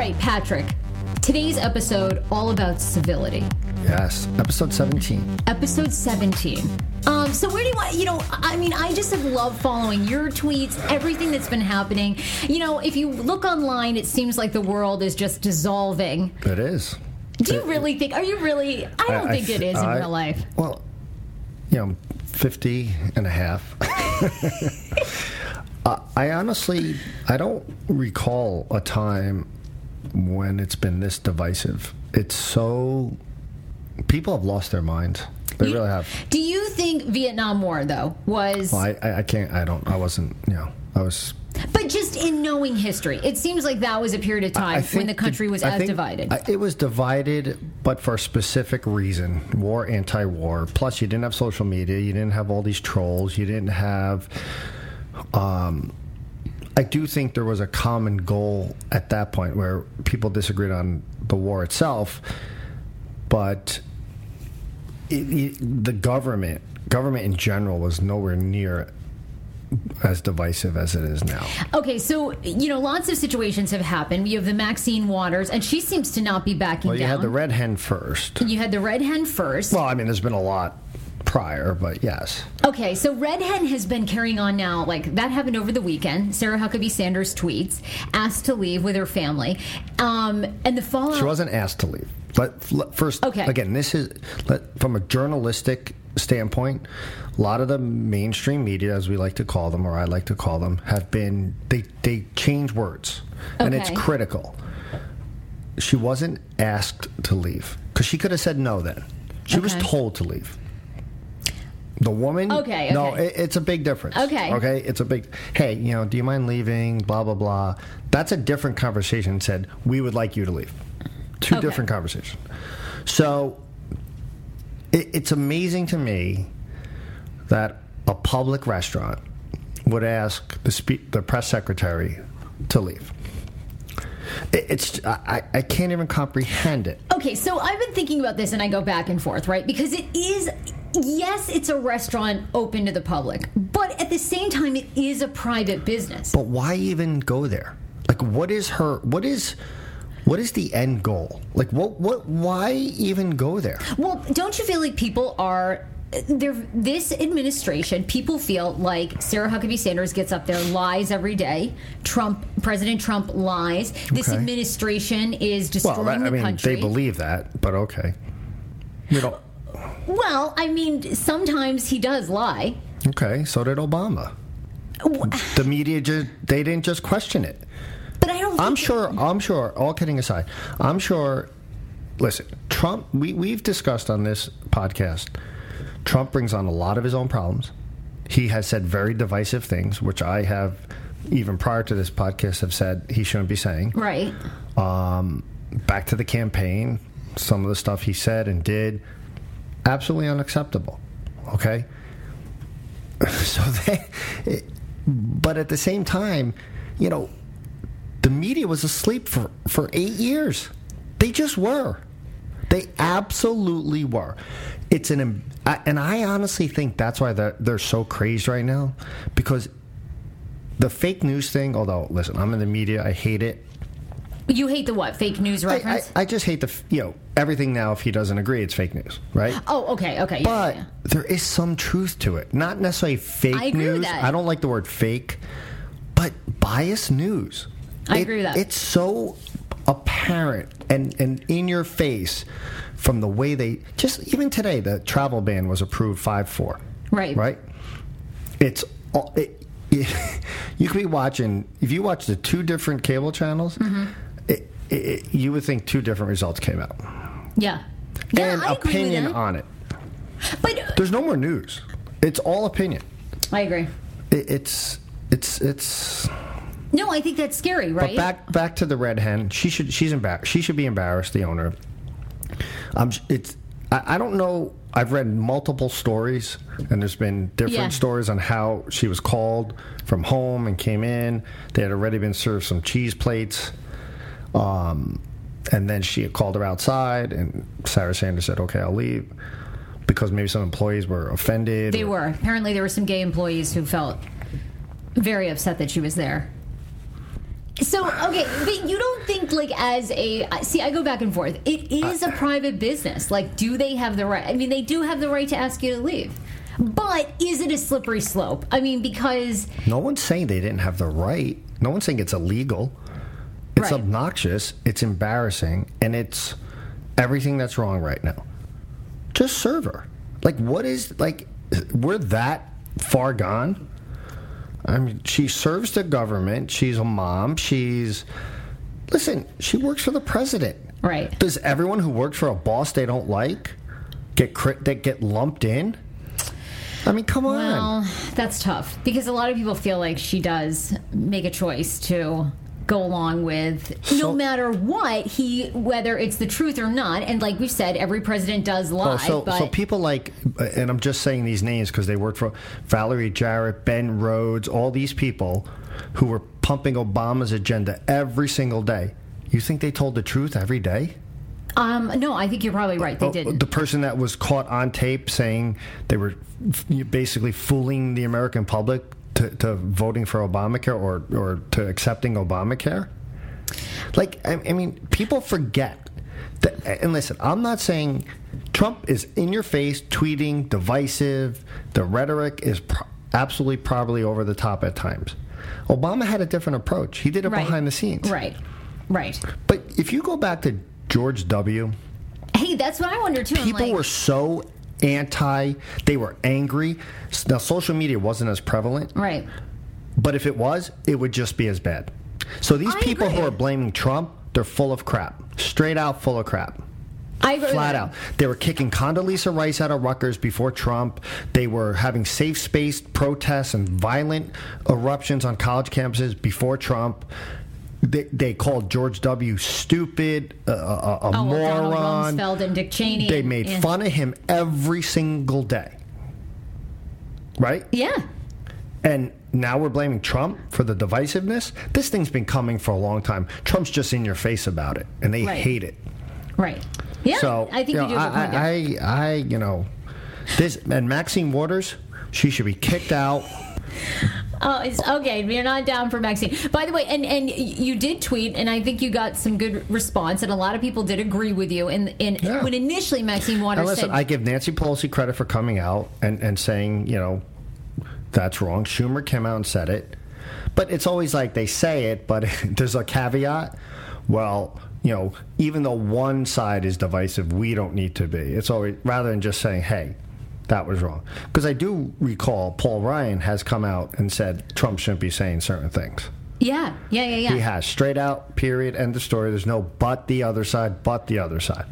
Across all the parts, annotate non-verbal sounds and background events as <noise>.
right, Patrick. Today's episode all about civility. Yes, episode 17. Episode 17. Um, so where do you want? You know, I mean, I just have loved following your tweets, everything that's been happening. You know, if you look online, it seems like the world is just dissolving. It is. Do you really think? Are you really? I don't I- I think it th- is in I- real life. Well, you know, 50 and a half. <laughs> <laughs> uh, I honestly, I don't recall a time when it's been this divisive. It's so. People have lost their minds. They You- really have. Do you think Vietnam War though was? Well, I, I, I can't, I don't, I wasn't, you know, I was. But just in knowing history, it seems like that was a period of time when the country was I as divided. It was divided, but for a specific reason war, anti war. Plus, you didn't have social media, you didn't have all these trolls, you didn't have. Um, I do think there was a common goal at that point where people disagreed on the war itself, but it, it, the government, government in general, was nowhere near as divisive as it is now. Okay, so you know, lots of situations have happened. You have the Maxine Waters, and she seems to not be backing Well, you down. had the red hen first. You had the red hen first. Well, I mean, there's been a lot prior, but yes. Okay, so Red Hen has been carrying on now. Like that happened over the weekend. Sarah Huckabee Sanders tweets, asked to leave with her family, um, and the fallout. She wasn't asked to leave. But first, Okay. again, this is from a journalistic standpoint. A lot of the mainstream media, as we like to call them, or I like to call them, have been they they change words, and it's critical. She wasn't asked to leave because she could have said no. Then she was told to leave. The woman, Okay, no, it, it's a big difference. Okay. okay, it's a big. Hey, you know, do you mind leaving? Blah blah blah. That's a different conversation. Said we would like you to leave. Two Okay. different conversations. So it, it's amazing to me that a public restaurant would ask the spe- the press secretary to leave. It's I, I can't even comprehend it. Okay, so I've been thinking about this and I go back and forth, right? Because it is, yes, it's a restaurant open to the public, but at the same time, it is a private business. But why even go there? Like, what is her? What is? What is the end goal? Like, what? What? Why even go there? Well, don't you feel like people are. There, this administration, people feel like Sarah Huckabee Sanders gets up there, lies every day. Trump, President Trump lies. This Okay. administration is destroying Well, I the mean, country. they believe that, but okay. You know, Well, I mean, sometimes he does lie. okay. So did Obama. The media just they didn't just question it. But I don't. I'm sure. I'm sure. All kidding aside, I'm sure. Listen, Trump. We we've discussed on this podcast. Trump brings on a lot of his own problems. He has said very divisive things, which I have, even prior to this podcast, have said he shouldn't be saying. Right. Um, back to the campaign, some of the stuff he said and did, absolutely unacceptable. Okay. <laughs> So they, but at the same time, you know, the media was asleep for, for eight years. They just were. They absolutely were. It's an, and I honestly think that's why they're, they're so crazed right now because the fake news thing, although, listen, I'm in the media, I hate it. You hate the what? Fake news I, I. I just hate the, you know, everything now, if he doesn't agree, it's fake news, right? oh, okay, okay. yeah, But yeah. there is some truth to it. Not necessarily fake I agree news. I don't like the word fake, but biased news. I It- agree with that. It's so apparent and, and in your face from the way they just even today the travel ban was approved 5-4 Right. right it's all it, <laughs> you could be watching if you watch the two different cable channels Mm-hmm. It, it, you would think two different results came out Yeah. Yeah, and I agree with opinion that. on it But uh, there's no more news. It's all opinion. I agree. It, it's it's it's. No, I think that's scary, right? But back back to the red hen. She should she's embarrassed. She should be embarrassed. The owner. Um, it's I, I don't know. I've read multiple stories, and there's been different Yeah. stories on how she was called from home and came in. They had already been served some cheese plates. Um, and then she called her outside, and Sarah Sanders said, "Okay, I'll leave," because maybe some employees were offended. they or- were. Apparently, there were some gay employees who felt very upset that she was there. So okay, but you don't think like as a see, I go back and forth. It is a private business. Like, do they have the right? I mean, they do have the right to ask you to leave. But is it a slippery slope? I mean, because No one's saying they didn't have the right. No one's saying it's illegal. It's Right. obnoxious. It's embarrassing, and it's everything that's wrong right now. Just serve her. Like, what is like? We're that far gone. I mean, she serves the government. She's a mom. She's listen. She works for the president. Right. Does everyone who works for a boss they don't like get crit that get lumped in? I mean, come on. well, that's tough because a lot of people feel like she does make a choice to go along with no matter what he whether it's the truth or not and like we said every president does lie Oh, so, but so people like, and I'm just saying these names because they worked for Valerie Jarrett, Ben Rhodes, all these people who were pumping Obama's agenda every single day. You think they told the truth every day? um no i think you're probably right they Oh, didn't The person that was caught on tape saying they were f- basically fooling the American public to, to voting for Obamacare or, or to accepting Obamacare. Like, I, I mean, people forget. That, and listen, I'm not saying Trump is in your face, tweeting, divisive. The rhetoric is pro- absolutely probably over the top at times. Obama had a different approach. He did it right behind the scenes. right right But if you go back to George W., hey that's what i wonder too people like, were so anti they were angry. Now social media wasn't as prevalent. Right. But if it was it would just be as bad. So these I people who are blaming trump they're full of crap. Straight out full of crap. I agree flat out. They were kicking condoleezza rice out of rutgers before trump. They were having safe space protests and violent eruptions on college campuses before trump they, they called George W. stupid, a, a, a Oh, well, Donald moron. Rumsfeld and Dick Cheney. They made fun of him every single day. Right? Yeah. And now we're blaming Trump for the divisiveness. This thing's been coming for a long time. Trump's just in your face about it, and they Right. hate it. Right. Yeah. so I think you, know, do have a point there. I, I, I, you know, this and Maxine Waters, she should be kicked out. Oh, it's okay. You're not down for Maxine. By the way, and and you did tweet, and I think you got some good response, and a lot of people did agree with you. And and Yeah. when initially Maxine Waters listen, said, I give Nancy Pelosi credit for coming out and, and saying, you know, that's wrong. Schumer came out and said it. But it's always like they say it, but <laughs> there's a caveat. Well, you know, even though one side is divisive, we don't need to be. It's always rather than just saying, hey, that was wrong. Because I do recall Paul Ryan has come out and said Trump shouldn't be saying certain things. "Yeah, yeah, yeah, yeah." He has straight out, period, end of story. There's no but the other side, but the other side.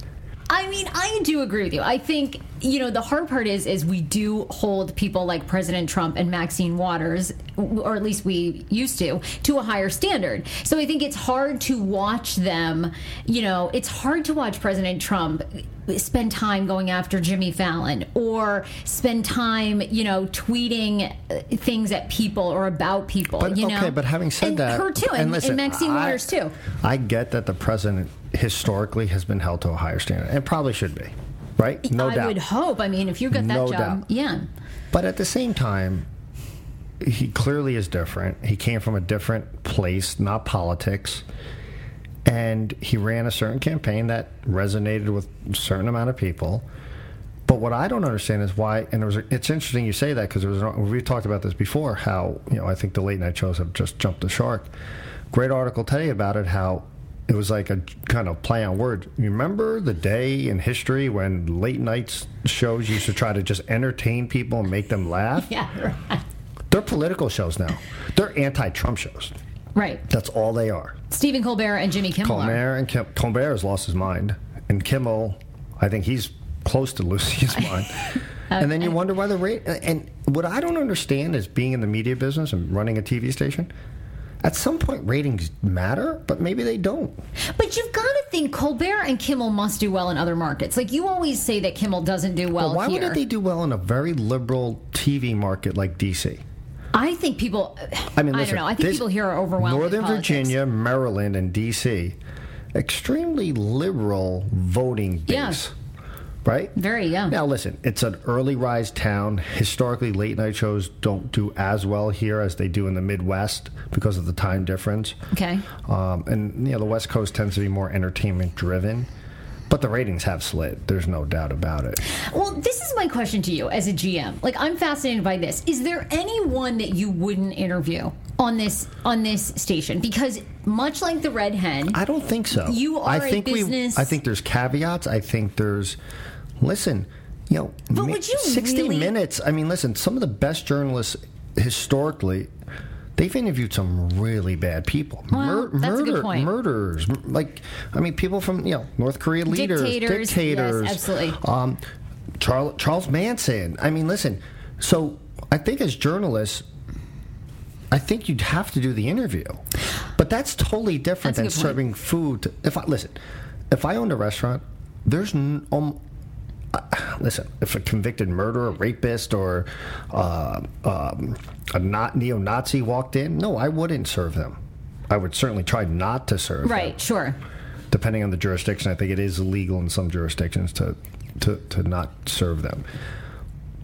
I mean, I do agree with you. I think you know the hard part is is we do hold people like President Trump and Maxine Waters, or at least we used to, to a higher standard. So I think it's hard to watch them. You know, it's hard to watch President Trump spend time going after Jimmy Fallon or spend time, you know, tweeting uh, things at people or about people. But you know, okay, but having said and that, her too, and, listen, and Maxine I- Waters too. I get that the president historically has been held to a higher standard, and probably should be, right? No I doubt. I would hope. I mean, if you got that No job, doubt. yeah. But at the same time, he clearly is different. He came from a different place, not politics. And he ran a certain campaign that resonated with a certain amount of people. But what I don't understand is why, and it was, it's interesting you say that because it was we talked about this before. How you know I think the late night shows have just jumped the shark. Great article tell you about it. How it was like a kind of play on words. You remember the day in history when late night shows used to try to just entertain people and make them laugh? <laughs> Yeah, right. They're political shows now. They're anti-Trump shows. Right. That's all they are. Stephen Colbert and Jimmy Kimmel. Colbert and Kim, Colbert has lost his mind, and Kimmel, I think he's close to losing his mind. <laughs> and then you wonder why the rate. And what I don't understand is being in the media business and running a TV station. At some point, ratings matter, but maybe they don't. But you've got to think Colbert and Kimmel must do well in other markets. Like you always say that Kimmel doesn't do well But why here. wouldn't they do well in a very liberal TV market like DC? I think people. <sighs> I mean, listen, don't know. I think people here are overwhelmed. Northern. Virginia, Maryland, and D.C. Extremely liberal voting Yeah. Right? Very young. Now, listen, it's an early rise town. Historically, late night shows don't do as well here as they do in the Midwest because of the time difference. Okay. Um, and, you know, the West Coast tends to be more entertainment driven. But the ratings have slid. There's no doubt about it. Well, this is my question to you as a GM. Like, I'm fascinated by this. Is there anyone that you wouldn't interview on this on this station? Because much like the Red Hen, I don't think so. You are I a think business- We, I think there's caveats. I think there's. Listen, you know, But would you 60 really- minutes. I mean, listen, some of the best journalists historically. They've interviewed some really bad people. Well, that's a good point. Murderers. Like, I mean, people from, you know, North Korea leaders, Dictators, yes, absolutely. Um, Charles, Charles Manson. I mean, listen. So I think as journalists, I think you'd have to do the interview, but that's totally different That's than serving food. To, if I listen, if I owned a restaurant, there's n- um, uh, listen. If a convicted murderer, rapist, or uh, um, a not neo-Nazi walked in, no, I wouldn't serve them. I would certainly try not to serve. them right? Sure. depending on the jurisdiction. I think it is illegal in some jurisdictions to, to, to not serve them.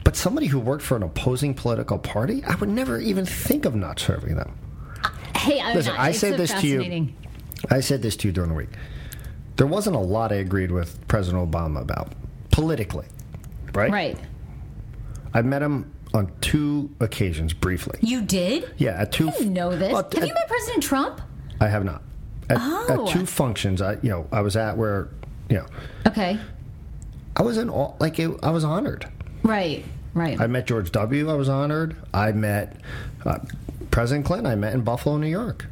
But somebody who worked for an opposing political party, I would never even think of not serving them. Uh, hey, I, Listen, I it's say so this to you. I said this to you during the week. There wasn't a lot I agreed with President Obama about politically, right? Right. I met him on two occasions briefly. You did? Yeah, at two. I didn't know this. Well, Have at- you met President Trump? I have not. At, Oh. at two functions, I you know I was at where you know Okay. I was in all like it, I was honored. Right. Right. I met George W. I was honored. I met uh, President Clinton. I met in Buffalo, New York.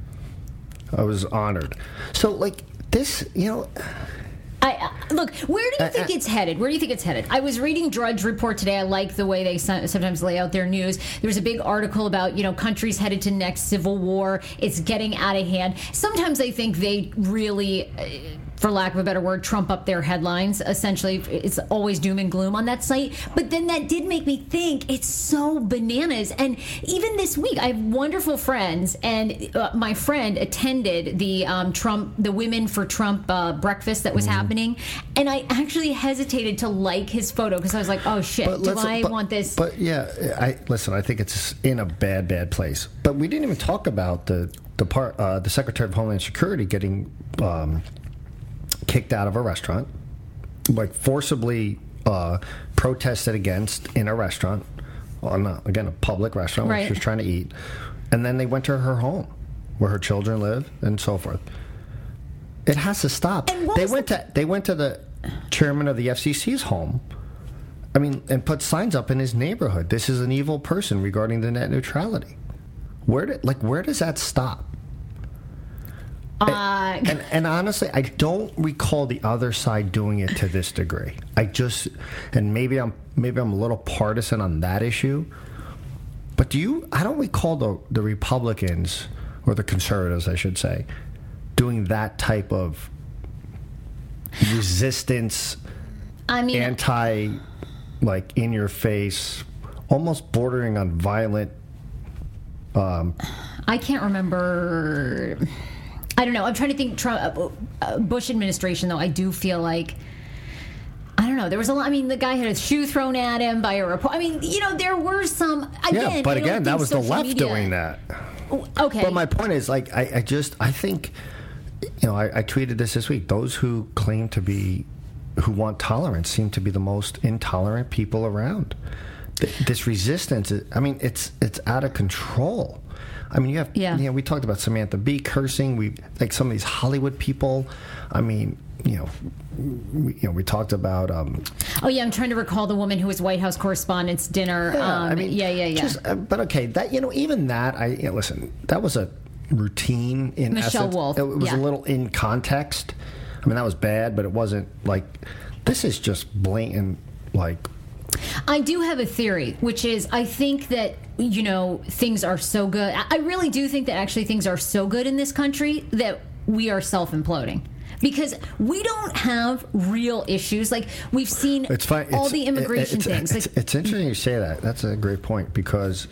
I was honored. So, like this, you know, I, uh, look, where do you Uh, think uh, it's headed? Where do you think it's headed? I was reading Drudge Report today. I like the way they sometimes lay out their news. There's a big article about you know countries headed to next civil war. It's getting out of hand. Sometimes I think they really. For lack of a better word, trump up their headlines. Essentially, it's always doom and gloom on that site. But then that did make me think it's so bananas. And even this week, I have wonderful friends, and uh, my friend attended the um, Trump, the Women for Trump uh, breakfast that was Mm-hmm. happening, and I actually hesitated to like his photo because I was like, "Oh shit, do I but- want this?" But yeah, I listen. I think it's in a bad, bad place. But we didn't even talk about the the part uh, the Secretary of Homeland Security getting um, kicked out of a restaurant, like forcibly uh, protested against in a restaurant, on a, again a public restaurant where Right. she was trying to eat, and then they went to her home, where her children live, and so forth. It has to stop. They went the- to they went to the chairman of the FCC's home. I mean, and put signs up in his neighborhood. This is an evil person regarding the net neutrality. Where did like where does that stop? Uh, And and honestly, I don't recall the other side doing it to this degree. I just and maybe I'm maybe I'm a little partisan on that issue. But do you? I don't recall the the Republicans or the conservatives, I should say, doing that type of resistance I mean, anti like in your face almost bordering on violent I can't remember. I don't know. I'm trying to think. Trump, uh, uh, Bush administration, though, I do feel like. I don't know. There was a lot. I mean, the guy had a shoe thrown at him by a reporter. I mean, you know, there were some. Again, yeah but again that was the left media- doing that Okay. but my point is like I, I just i think you know I, I tweeted this this week those who claim to be who want tolerance seem to be the most intolerant people around Th- this resistance is, i mean it's it's out of control I mean, you have, Yeah. you know, we talked about Samantha Bee cursing. We like some of these Hollywood people. I mean, you know, we, you know, we talked about um, oh yeah, I'm trying to recall the woman who was White House Correspondents' dinner. Yeah, um, I mean, yeah, yeah, yeah. Just, uh, but okay, that you know, even that, I you know, listen. That was a routine in Michelle essence. Wolf, It was yeah. a little in context. I mean, that was bad, but it wasn't like this is just blatant. Like, I do have a theory, which is I think that you know things are so good. I really do think that actually things are so good in this country that we are self imploding. Because we don't have real issues. Like we've seen it's fine. all it's, the immigration it's, things. It's, like, it's interesting you say that. That's a great point because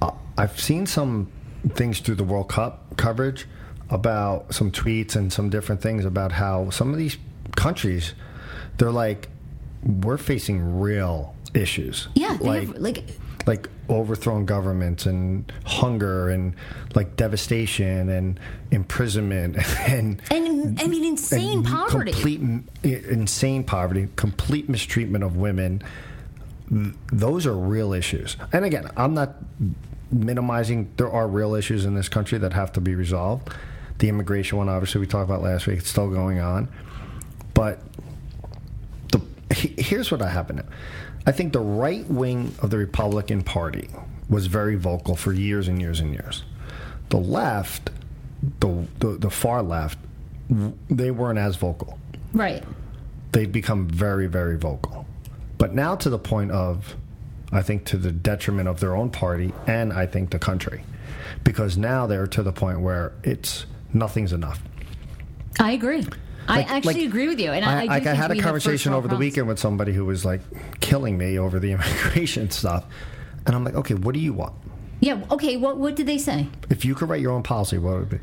uh, I've seen some things through the World Cup coverage about some tweets and some different things about how some of these countries, they're like, we're facing real issues. Yeah, like have, like like overthrown governments and hunger and like devastation and imprisonment <laughs> and and I mean insane and poverty. complete insane poverty, complete mistreatment of women. Those are real issues. And again, I'm not minimizing. There are real issues in this country that have to be resolved. The immigration one, obviously, we talked about last week. It's still going on, but the here's what happened. I think the right wing of the Republican Party was very vocal for years and years and years. The left, the the, the far left, they weren't as vocal. right. They've become very very vocal, but now to the point of, I think to the detriment of their own party and I think the country, because now they're to the point where it's nothing's enough. I agree. I actually like, agree with you. And I, I, like I had a conversation over the problems. weekend with somebody who was like killing me over the <laughs> immigration stuff, and I'm like, okay, what do you want? Yeah. Okay. What What did they say? If you could write your own policy, what would it be?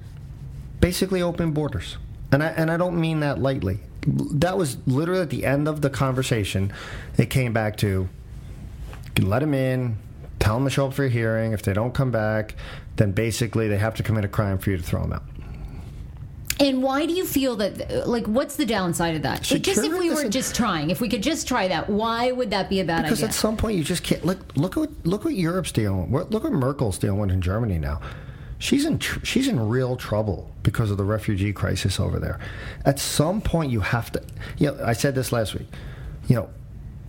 Basically, open borders, and I and I don't mean that lightly. That was literally at the end of the conversation. It came back to let them in, tell them to show up for a hearing. If they don't come back, then basically they have to commit a crime for you to throw them out. And why do you feel that? Like, what's the downside of that? Like, just if we were just trying, if we could just try that, why would that be a bad Because idea? Because at some point you just can't look. Look what look what Europe's dealing. with. Look what Merkel's dealing with in Germany now. She's in tr- she's in real trouble because of the refugee crisis over there. At some point you have to. You know, I said this last week. You know,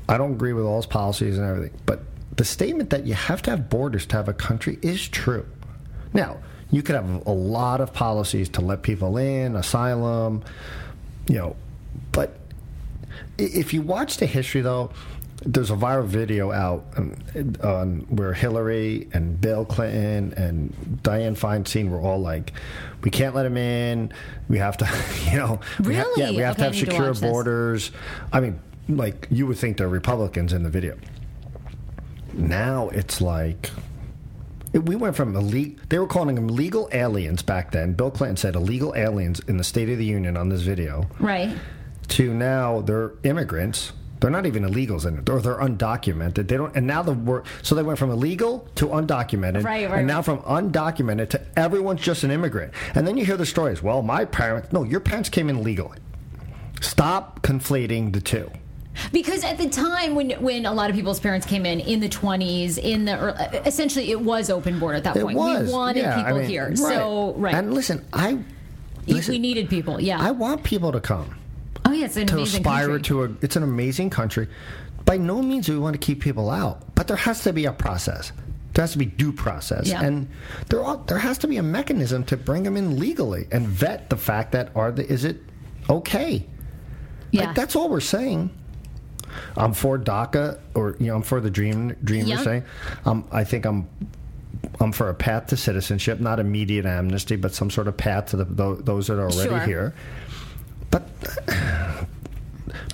I don't agree with all his policies and everything, but the statement that you have to have borders to have a country is true. Now you could have a lot of policies to let people in, asylum, you know, but if you watch the history though there's a viral video out um, on where Hillary and Bill Clinton and Diane Feinstein were all like, "We can't let him in. We have to, <laughs> you know, we ha- yeah, we have Okay, to have need to secure this. borders." I mean, like you would think they're Republicans in the video. Now it's like we went from illegal. They were calling them legal aliens back then. Bill Clinton said illegal aliens in the State of the Union on this video right. to now they're immigrants. They're not even illegals in it, or they're undocumented. They don't, and now the word. So they went from illegal to undocumented, Right, right, and now from undocumented to everyone's just an immigrant. And then you hear the stories. Well, my parents. No, your parents came in legally. Stop conflating the two. Because at the time when when a lot of people's parents came in in the 20s, in the ear- essentially it was open border at that It point. was. We wanted yeah, I people mean, here, so right. And listen, I listen, we needed people. Yeah. I want people to come. oh yeah, it's an to amazing aspire country. to a it's an amazing country by no means do we want to keep people out but there has to be a process there has to be due process Yeah. and there are, there has to be a mechanism to bring them in legally and vet the fact that are the, is it okay yeah. like that's all we're saying I'm for DACA or you know I'm for the dream dreamer Yeah. saying um, I think I'm I'm for a path to citizenship, not immediate amnesty, but some sort of path to the, tho- those that are already Sure. here. But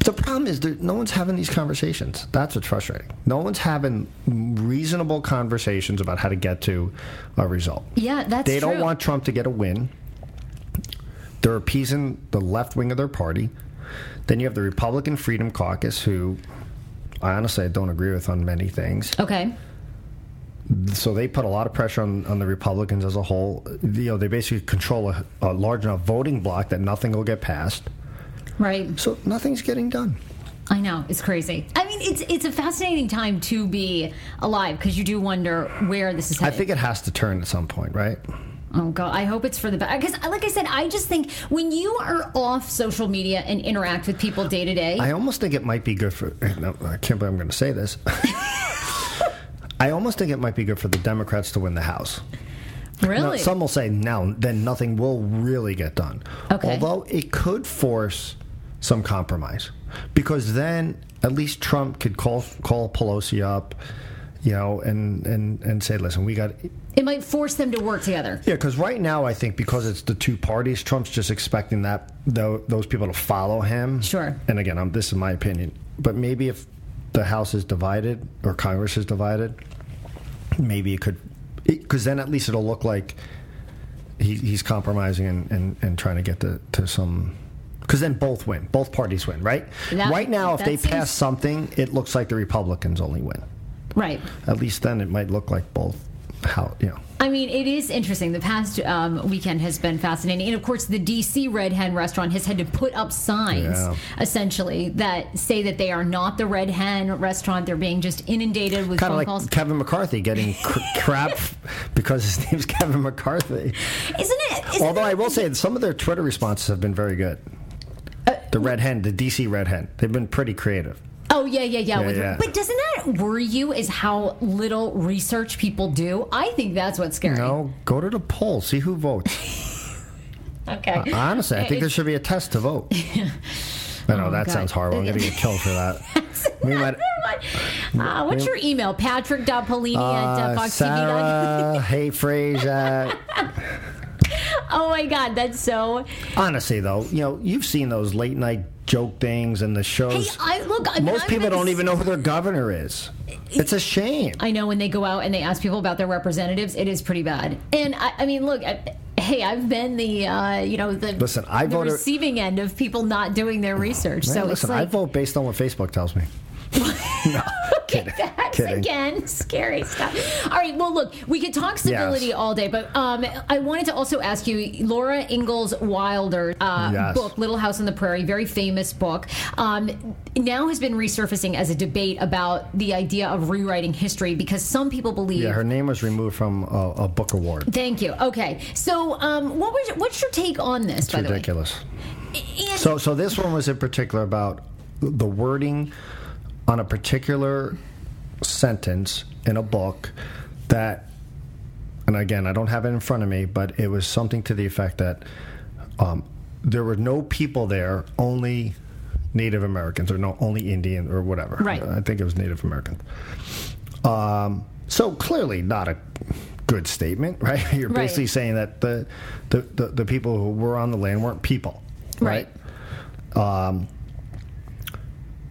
the problem is no one's having these conversations. That's what's frustrating. No one's having reasonable conversations about how to get to a result. yeah, that's They don't true. want Trump to get a win. They're appeasing the left wing of their party. Then you have the Republican Freedom Caucus, who I honestly I don't agree with on many things. Okay. So they put a lot of pressure on, on the Republicans as a whole. You know, they basically control a, a large enough voting block that nothing will get passed. Right. So nothing's getting done. I know it's crazy. I mean, it's it's a fascinating time to be alive because you do wonder where this is I think it has to turn at some point, right? Oh God, I hope it's for the best. Because, uh, like I said, I just think when you are off social media and interact with people day to day, I almost think it might be good for. Eh, no, I can't believe I'm going to say this. <laughs> I almost think it might be good for the Democrats to win the House. Now, really, some will say now, then nothing will really get done. Okay. Although it could force some compromise, because then at least Trump could call call Pelosi up, you know, and and and say, listen, we got. It might force them to work together. Yeah, because right now I think because it's the two parties, Trump's just expecting that tho- those people to follow him. Sure. And again, I'm, this is my opinion, but maybe if the House is divided or Congress is divided, maybe it could, because then at least it'll look like he, he's compromising and, and, and trying to get to, to some Because then both win. Both parties win, right? That- right now, if they seems- pass something, it looks like the Republicans only win. Right. At least then it might look like both. How you know? I mean, it is interesting. The past um, weekend has been fascinating. And of course, the DC Red Hen restaurant has had to put up signs, Yeah. essentially, that say that they are not the Red Hen restaurant. They're being just inundated with Kind phone like calls. Kevin McCarthy getting cr- <laughs> crap because his name's Kevin McCarthy. Isn't it? Isn't Although I will say some of their Twitter responses have been very good. Uh, The Red Hen, the DC Red Hen, they've been pretty creative. Oh yeah, yeah, yeah. Yeah, with- yeah. But doesn't that worry you? Is how little research people do? I think that's what's scary. No, go to the poll, see who votes. <laughs> Okay. Honestly, I think there should be a test to vote. <laughs> I know Oh, that God. sounds horrible. I'm going to get killed for that. <laughs> We might- Uh, what's your email? Patrick.paolini at uh, Uh, foxtv.com. Sarah, hey, Fraser. Oh my God, that's so. Honestly, though, you know, you've seen those late night joke things and the Hey, shows. I look. I mean, Most I've people don't s- even know who their governor is. It's a shame. I know when they go out and they ask people about their representatives, it is pretty bad. And I, I mean, look, I, hey, I've been the uh, you know the Listen, I the voted- receiving end of people not doing their research. Man, so listen, it's I vote based on what Facebook tells me. <laughs> no, <laughs> kidding. That's kidding. again scary stuff. All right, well, look, we could talk civility Yes. all day, but um, I wanted to also ask you, Laura Ingalls Wilder uh, Yes. book, Little House on the Prairie, very famous book, um, now has been resurfacing as a debate about the idea of rewriting history because some people believe. Yeah, her name was removed from a, a book award. Thank you. Okay, so um, what was what's your take on this? It's by the way? ridiculous. And- So, so this one was in particular about the wording on a particular sentence in a book that, and again, I don't have it in front of me, but it was something to the effect that um, there were no people there, only Native Americans, or no, only Indian, or whatever. Right. I think it was Native Americans. Um, so clearly not a good statement, <laughs> right? You're Right. basically saying that the, the, the, the people who were on the land weren't people, Right. right? Um,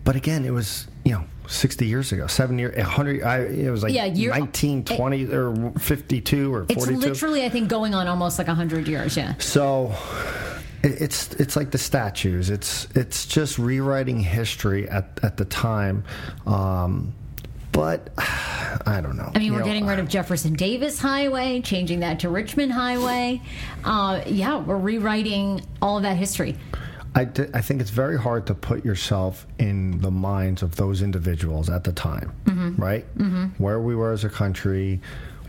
but again, it was you know 60 years ago, seven years, 100. I, it was like Yeah, you're- 1920 or 52 or 42. It's literally, I think, going on almost like hundred years. Yeah. So it- it's it's like the statues. It's it's just rewriting history at at the time. Um, but <sighs> I don't know. I mean, You we're know, getting rid of Jefferson Davis Highway, changing that to Richmond Highway. Uh, yeah, we're rewriting all of that history. I, think it's very hard to put yourself in the minds of those individuals at the time, Mm-hmm. right? Where we were as a country,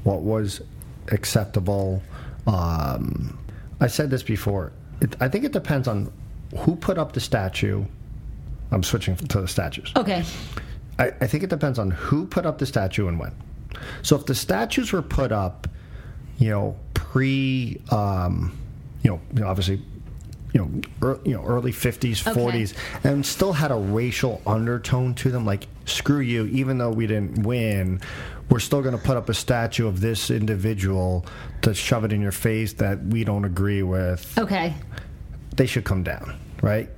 what was acceptable. Um, I said this before. It, I think it depends on who put up the statue. I'm switching to the statues. Okay. I, I think it depends on who put up the statue and when. So if the statues were put up, you know, pre, um, you know, obviously, you know, ear, you know, early fifties, Okay. forties, and still had a racial undertone to them, like screw you, even though we didn't win, we're still going to put up a statue of this individual to shove it in your face that we don't agree with Okay. they should come down, right?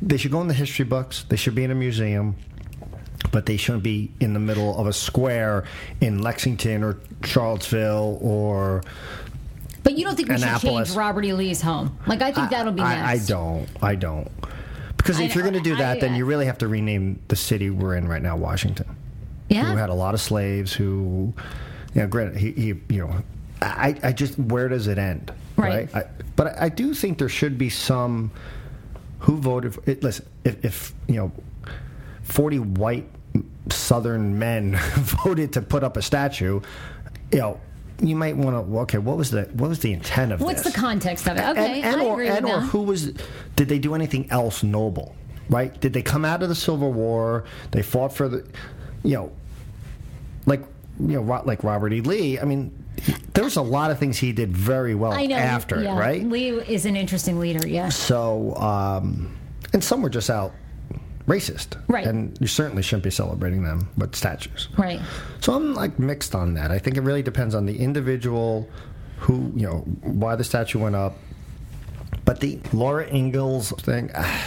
They should go in the history books. They should be in a museum, but they shouldn't be in the middle of a square in Lexington or Charlottesville or. But you don't think we should change Robert E. Lee's home? Like, I think that'll be I, I don't. I don't. Because I if you're going to do that, I- then you really have to rename the city we're in right now, Washington. Yeah. Who had a lot of slaves who, you know, granted, he, he you know, I, I just, where does it end? Right. I, but I, I do think there should be some who voted for it. Listen, if, if, you know, 40 white Southern men <laughs> voted to put up a statue, you know, you might want to. Okay, what was the what was the intent of this? What's this? the context of it? Okay, and, and I or, agree and or who was? Did they do anything else noble? Right? Did they come out of the Civil War? They fought for the, you know, like you know, like Robert E. Lee. I mean, there was a lot of things he did very well I know. after yeah. it, right? Lee is an interesting leader. Yeah. So, um, and some were just out racist, Right. And you certainly shouldn't be celebrating them with statues, Right. So I'm like mixed on that. I think it really depends on the individual, who you know, why the statue went up. But the Laura Ingalls thing, ah,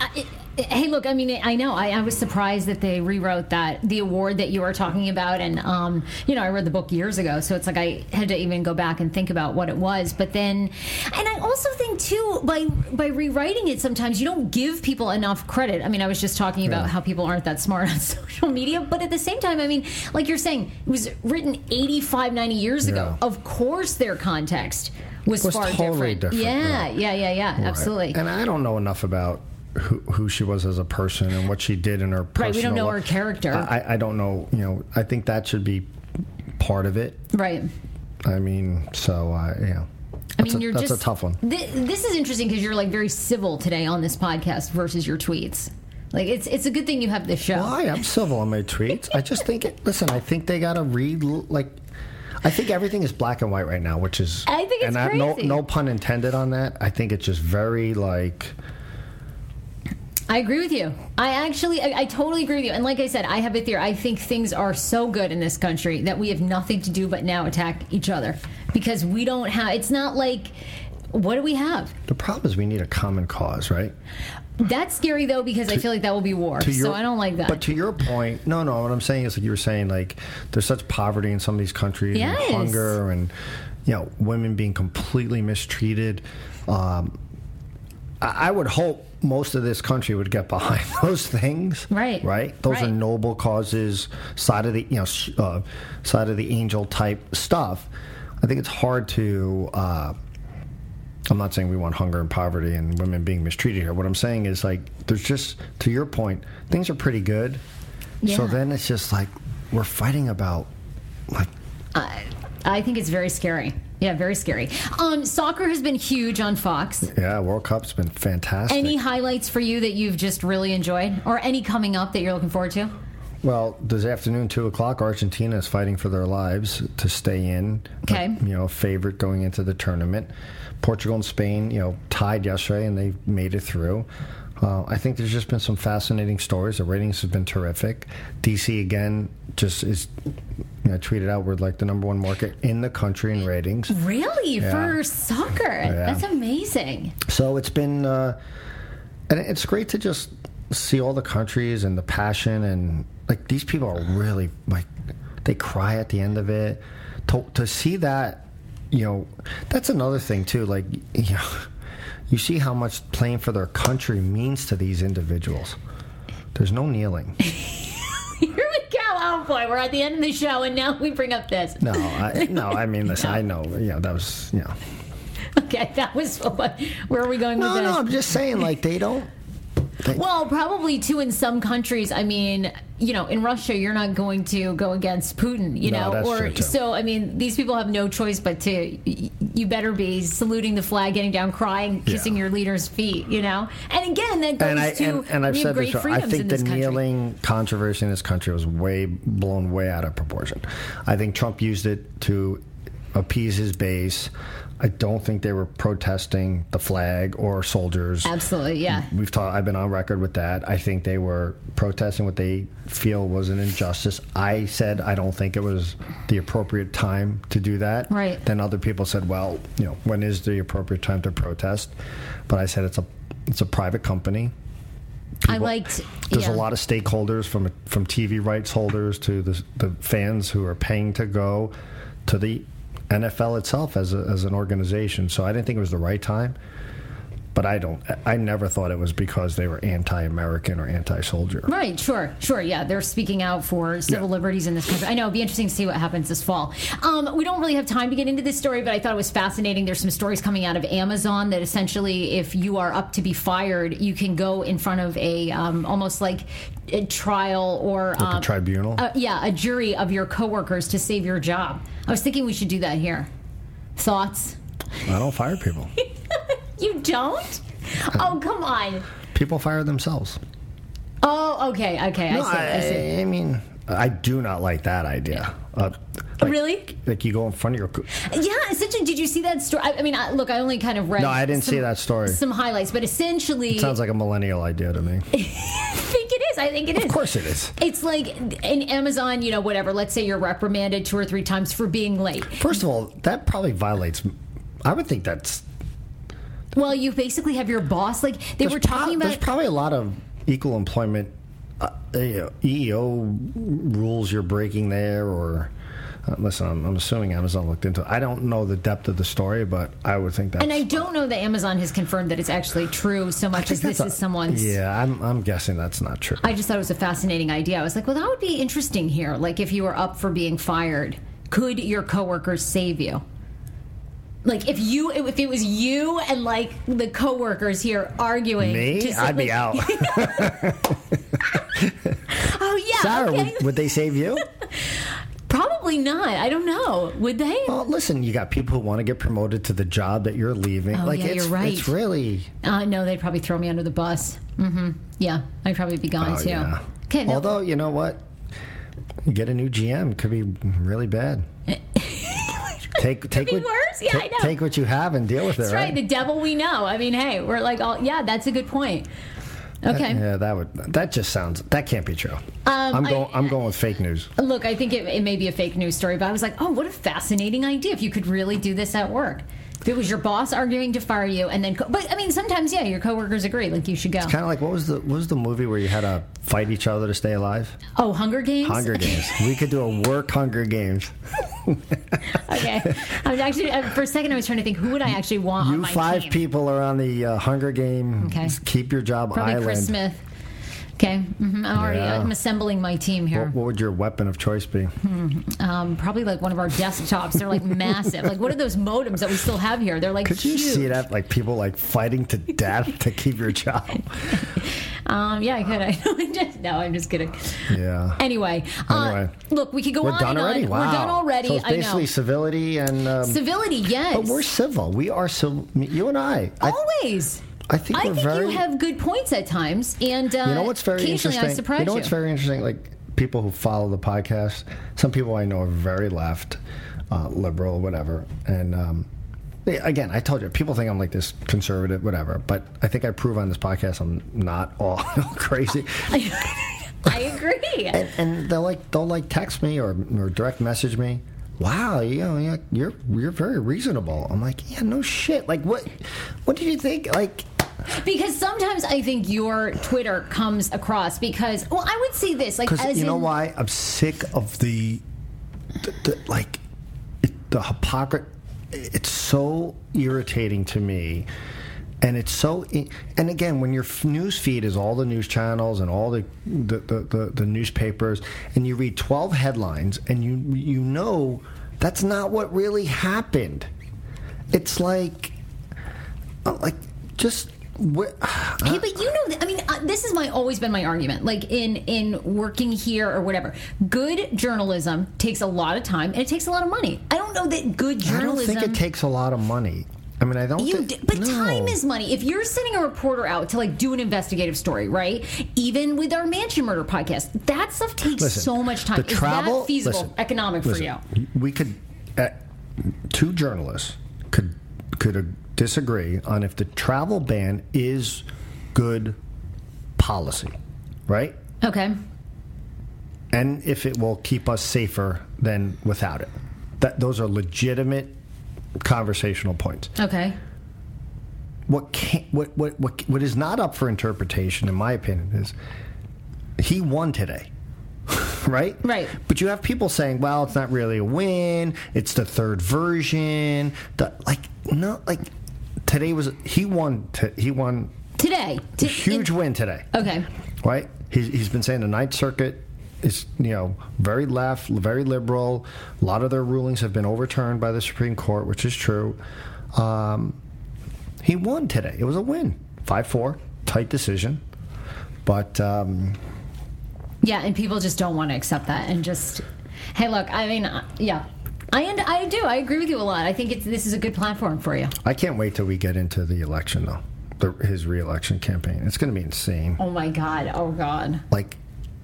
Uh, it- Hey, look, I mean, I know. I, I was surprised that they rewrote that, the award that you were talking about. And, um, you know, I read the book years ago, so it's like I had to even go back and think about what it was. But then, and I also think, too, by by rewriting it, sometimes you don't give people enough credit. I mean, I was just talking about how people aren't that smart <laughs> on social media, but at the same time, I mean, like you're saying, it was written 85, 90 years ago. Yeah. Of course, their context was, Was far totally different. different, Yeah, yeah, yeah, yeah, Right. absolutely. And I don't know enough about who, who she was as a person and what she did in her personal Right, we don't know life. her character. I, I don't know. You know, I think that should be part of it. right. I mean, so uh, yeah. I mean, a- you're that's just a tough one. Thi- this is interesting because you're like very civil today on this podcast versus your tweets. Like it's it's a good thing you have this show. Well, I am civil on my tweets. I just think it. Listen, I think they got to read like. I think everything is black and white right now, which is. I think it's and I, no, crazy. no pun intended on that. I think it's just very like. I agree with you. I actually, I, I totally agree with you. And like I said, I have a theory. I think things are so good in this country that we have nothing to do but now attack each other because we don't have. It's not like. What do we have? The problem is we need a common cause, right? That's scary though because I feel like that will be war. To so your- I don't like that. But to your point, no, no. What I'm saying is, like you were saying, like there's such poverty in some of these countries, Yes. and hunger, and you know, women being completely mistreated. Um, I, I would hope most of this country would get behind <laughs> those things, Right. Right. Those are noble causes, side of the you know, uh, side of the angel type stuff. I think it's hard to. Uh, I'm not saying we want hunger and poverty and women being mistreated here. What I'm saying is like there's just to your point, things are pretty good. So then it's just like we're fighting about like I, I think it's very scary. Yeah, very scary. Um, soccer has been huge on Fox. yeah, World Cup's been fantastic. Any highlights for you that you've just really enjoyed, or any coming up that you're looking forward to? well, this afternoon, two o'clock, Argentina is fighting for their lives to stay in. Okay. you know, favorite going into the tournament. Portugal and Spain, you know, tied yesterday and they made it through. Uh, I think there's just been some fascinating stories. The ratings have been terrific. DC again just is. You know, tweeted out we're like the number one market in the country in ratings. Really, Yeah. for soccer? That's amazing. So it's been, uh, and it's great to just see all the countries and the passion and like these people are really like they cry at the end of it. To to see that, you know, that's another thing too. Like <laughs> you know, you see how much playing for their country means to these individuals. There's no kneeling. <laughs> Here we go. Oh boy, we're at the end of the show, and now we bring up this. No, I, no. I mean, listen. I <laughs> know. You know, that was you know. Okay, that was what. Where are we going No, with this? no. I'm just saying. Like they don't. Well, probably too in some countries. I mean, you know, in Russia, you're not going to go against Putin, you No, know, or so. I mean, these people have no choice but to. You better be saluting the flag, getting down, crying, kissing your leader's feet, you know. And again, that goes and I to and, and I've said great this. I think the country. kneeling controversy in this country was way blown way out of proportion. I think Trump used it to appease his base. I don't think they were protesting the flag or soldiers. Absolutely, yeah. We've talked. I've been on record with that. I think they were protesting what they feel was an injustice. I said I don't think it was the appropriate time to do that. Right. Then other people said, well, you know, when is the appropriate time to protest? But I said it's a it's a private company. I liked. There's yeah. a lot of stakeholders from from TV rights holders to the, the fans who are paying to go to the NFL itself as a, as an organization. So I didn't think it was the right time. But I don't. I never thought it was because they were anti-American or anti-soldier. Right, sure, sure. Yeah, they're speaking out for civil Yeah. liberties in this country. I know it'd be interesting to see what happens this fall. Um, we don't really have time to get into this story, but I thought it was fascinating. There's some stories coming out of Amazon that essentially, if you are up to be fired, you can go in front of a um, almost like a trial or Like a um, tribunal. uh, yeah, a jury of your coworkers to save your job. I was thinking we should do that here. Thoughts? I don't fire people. <laughs> You don't? Oh, come on. People fire themselves. Oh, okay, okay. No, I see. I see. I, I mean, I do not like that idea. Uh, like, Really? Like you go in front of your. co- Yeah, essentially, did you see that story? I, I mean, I, look, I only kind of read. No, I didn't see that story. Some highlights, but essentially, Sounds like a millennial idea to me. <laughs> I think it is. I think it is. Of course it is. It's like in Amazon, you know, whatever. Let's say you're reprimanded two or three times for being late. First of all, that probably violates. I would think that's. Well, you basically have your boss. Like they There's were pro- about. There's probably a lot of equal employment uh, you know, EEO rules you're breaking there, or Uh, listen, I'm, I'm assuming Amazon looked into it. I don't know the depth of the story, but I would think that. And I don't know that Amazon has confirmed that it's actually true so much as this is someone's. Yeah, I'm, I'm guessing that's not true. I just thought it was a fascinating idea. I was like, well, that would be interesting here. Like, if you were up for being fired, could your coworkers save you? Like if you, if it was you and like the coworkers here arguing, Me? I'd be like- out. <laughs> Oh yeah, Sarah, okay. would, would they save you? <laughs> Probably not. I don't know. Would they? Well, listen, you got people who want to get promoted to the job that you're leaving. Oh, like yeah, it's you're right. it's really Uh, no, they'd probably throw me under the bus. Mm-hmm. Yeah, I'd probably be gone oh, too. yeah. Okay, no, Although you know what, get a new GM could be really bad. <laughs> take take what? Yeah, ta- I know. take what you have and deal with it. that's right. The devil we know. I mean, hey, we're like, all, yeah, that's a good point. Okay. Yeah, that would that just sounds that can't be true. Um, I'm I- going I'm going with fake news. Look, I think it, it may be a fake news story, but I was like, oh, what a fascinating idea if you could really do this at work. If it was your boss arguing to fire you, and then, co- but I mean, sometimes, yeah, your coworkers agree, like you should go. It's Kind of like what was the what was the movie where you had to fight each other to stay alive? Oh, Hunger Games? Hunger <laughs> Games. we could do a work Hunger Games. <laughs> okay. I was actually, uh, for a second, I was trying to think, who would I actually want on You five team? people are on the uh, Hunger Game. Okay. Keep your job Probably island. Chris Smith. Okay. hmm I'm already, Yeah. I'm assembling my team here. What, what would your weapon of choice be? Um, probably like one of our desktops. They're like massive. Like, what are those modems that we still have here? They're like Could you huge. see that? Like people like fighting to death to keep your job. <laughs> Um, yeah, I could. <laughs> I just, no, I'm just kidding. Yeah. Anyway, uh, look, we could go We're on done and already. on. Wow. We're done already. So it's I know. basically civility and. Um, Civility, yes. but we're civil. We are civil. You and I. I, always. I think I think very. you have good points at times, and uh, you know what's very occasionally interesting? I surprise you know what's very interesting? Like people who follow the podcast. Some people I know are very left, uh, liberal, whatever, and. Um, they- Again, I told you, people think I'm like this conservative, whatever. But I think I prove on this podcast I'm not all <laughs> crazy. <laughs> I agree. and, and they'll like they'll like text me or, or direct message me. Wow, you know, you're you're very reasonable. I'm like, yeah, no shit. Like, what what did you think? Like, <laughs> because sometimes I think your Twitter comes across because, well, I would say this, like, because you know in- why? I'm sick of the, the, the like it, the hypocrisy. It's so irritating to me. And it's so, and again, when your news feed is all the news channels and all the the, the, the the newspapers, and you read twelve headlines, and you you know that's not what really happened. It's like, uh, like just wh- Okay, but you know, I mean, uh, this has my always been my argument. Like in in working here or whatever, good journalism takes a lot of time and it takes a lot of money. I don't know that good journalism. I don't think it takes a lot of money. I mean, I don't. You think, d- but no. time is money. If you're sending a reporter out to like do an investigative story, right? Even with our Mansion Murder podcast, that stuff takes Listen, so much time. the is travel- that feasible listen, economic Listen, for you? We could, uh, two journalists could could disagree on if the travel ban is good policy, right? Okay. And if it will keep us safer than without it. That those are legitimate conversational points. Okay. What can what what what what is not up for interpretation, in my opinion, is he won today. <laughs> right? Right. But you have people saying, "Well, it's not really a win. It's the third version." The, like, no, like today was he won. T- he won Today. huge in- win today. Okay. Right? He's, he's been saying the Ninth Circuit is, you know, very left, very liberal. A lot of their rulings have been overturned by the Supreme Court, which is true. Um, he won today. It was a win. 5 4, tight decision. But um, Yeah, and people just don't want to accept that and just, hey, look, I mean, uh, yeah. I, and I do. I agree with you a lot. I think it's, this is a good platform for you. I can't wait till we get into the election, though. The, his reelection campaign. It's going to be insane. Oh my God. Oh God. Like,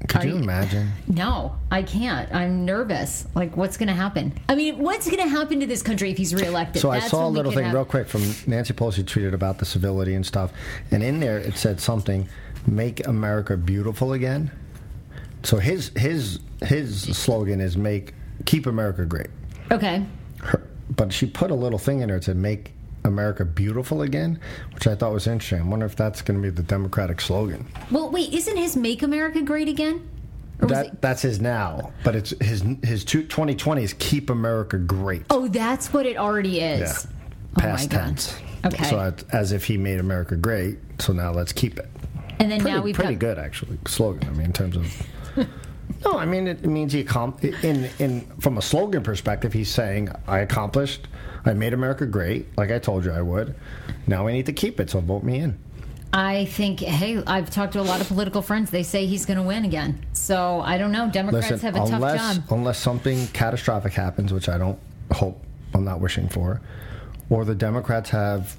could you you- imagine? No, I can't. I'm nervous. Like, what's going to happen? I mean, what's going to happen to this country if he's reelected? So I saw a little thing have- real quick from Nancy Pelosi tweeted about the civility and stuff, and in there it said something, "Make America beautiful again." So his his his slogan is "Make Keep America Great." Okay. Her, but she put a little thing in there to "Make America Beautiful Again," which I thought was interesting. I wonder if that's going to be the Democratic slogan. Well, wait, isn't his "Make America Great Again"? That it- that's his now, but it's his his two, 2020 is keep America great. oh, that's what it already yeah, is. Oh past my God. tense. Okay. So it's as if he made America great. So now let's keep it. And then Pretty, now we've pretty got. good actually slogan. I mean, in terms of. No, I mean it means he accom- in in from a slogan perspective. He's saying I accomplished, I made America great, like I told you I would. Now we need to keep it, so vote me in. I think, hey, I've talked to a lot of political friends. They say he's going to win again. So I don't know. Democrats Listen, have a tough unless job. unless something catastrophic happens, which I don't hope, I'm not wishing for, or the Democrats have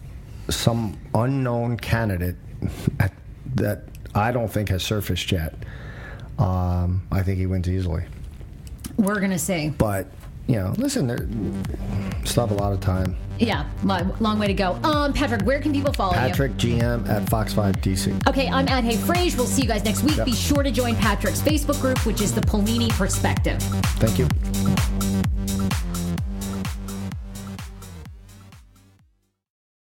some unknown candidate <laughs> that I don't think has surfaced yet. Um, I think he wins easily. We're going to see. But you know, listen, there still have a lot of time. Yeah, long, long way to go. Um, Patrick, where can people follow you? Patrick GM at Fox Five DC. Okay, I'm at Hey Frage. We'll see you guys next week. Yep. Be sure to join Patrick's Facebook group, which is the Paolini Perspective. Thank you.